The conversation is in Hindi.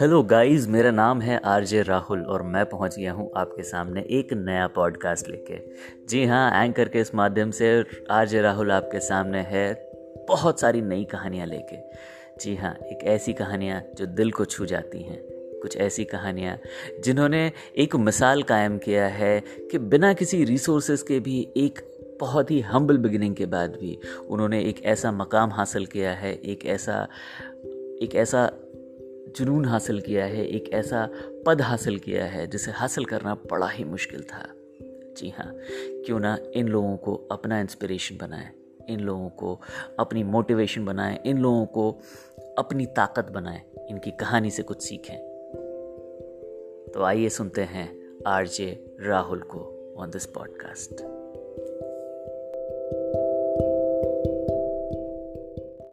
हेलो गाइस मेरा नाम है आरजे राहुल और मैं पहुँच गया हूँ आपके सामने एक नया पॉडकास्ट लेके। जी हाँ एंकर के इस माध्यम से आरजे राहुल आपके सामने है बहुत सारी नई कहानियाँ लेके। जी हाँ एक ऐसी कहानियाँ जो दिल को छू जाती हैं। कुछ ऐसी कहानियाँ जिन्होंने एक मिसाल कायम किया है कि बिना किसी रिसोर्सेज के भी एक बहुत ही हम्बल बिगिनिंग के बाद भी उन्होंने एक ऐसा मकाम हासिल किया है, एक ऐसा एक ऐसा जुनून हासिल किया है, एक ऐसा पद हासिल किया है जिसे हासिल करना बड़ा ही मुश्किल था। जी हाँ क्यों ना इन लोगों को अपना इंस्पिरेशन बनाए, इन लोगों को अपनी मोटिवेशन बनाएँ, इन लोगों को अपनी ताकत बनाएँ, इनकी कहानी से कुछ सीखें। तो आइए सुनते हैं आरजे राहुल को ऑन दिस पॉडकास्ट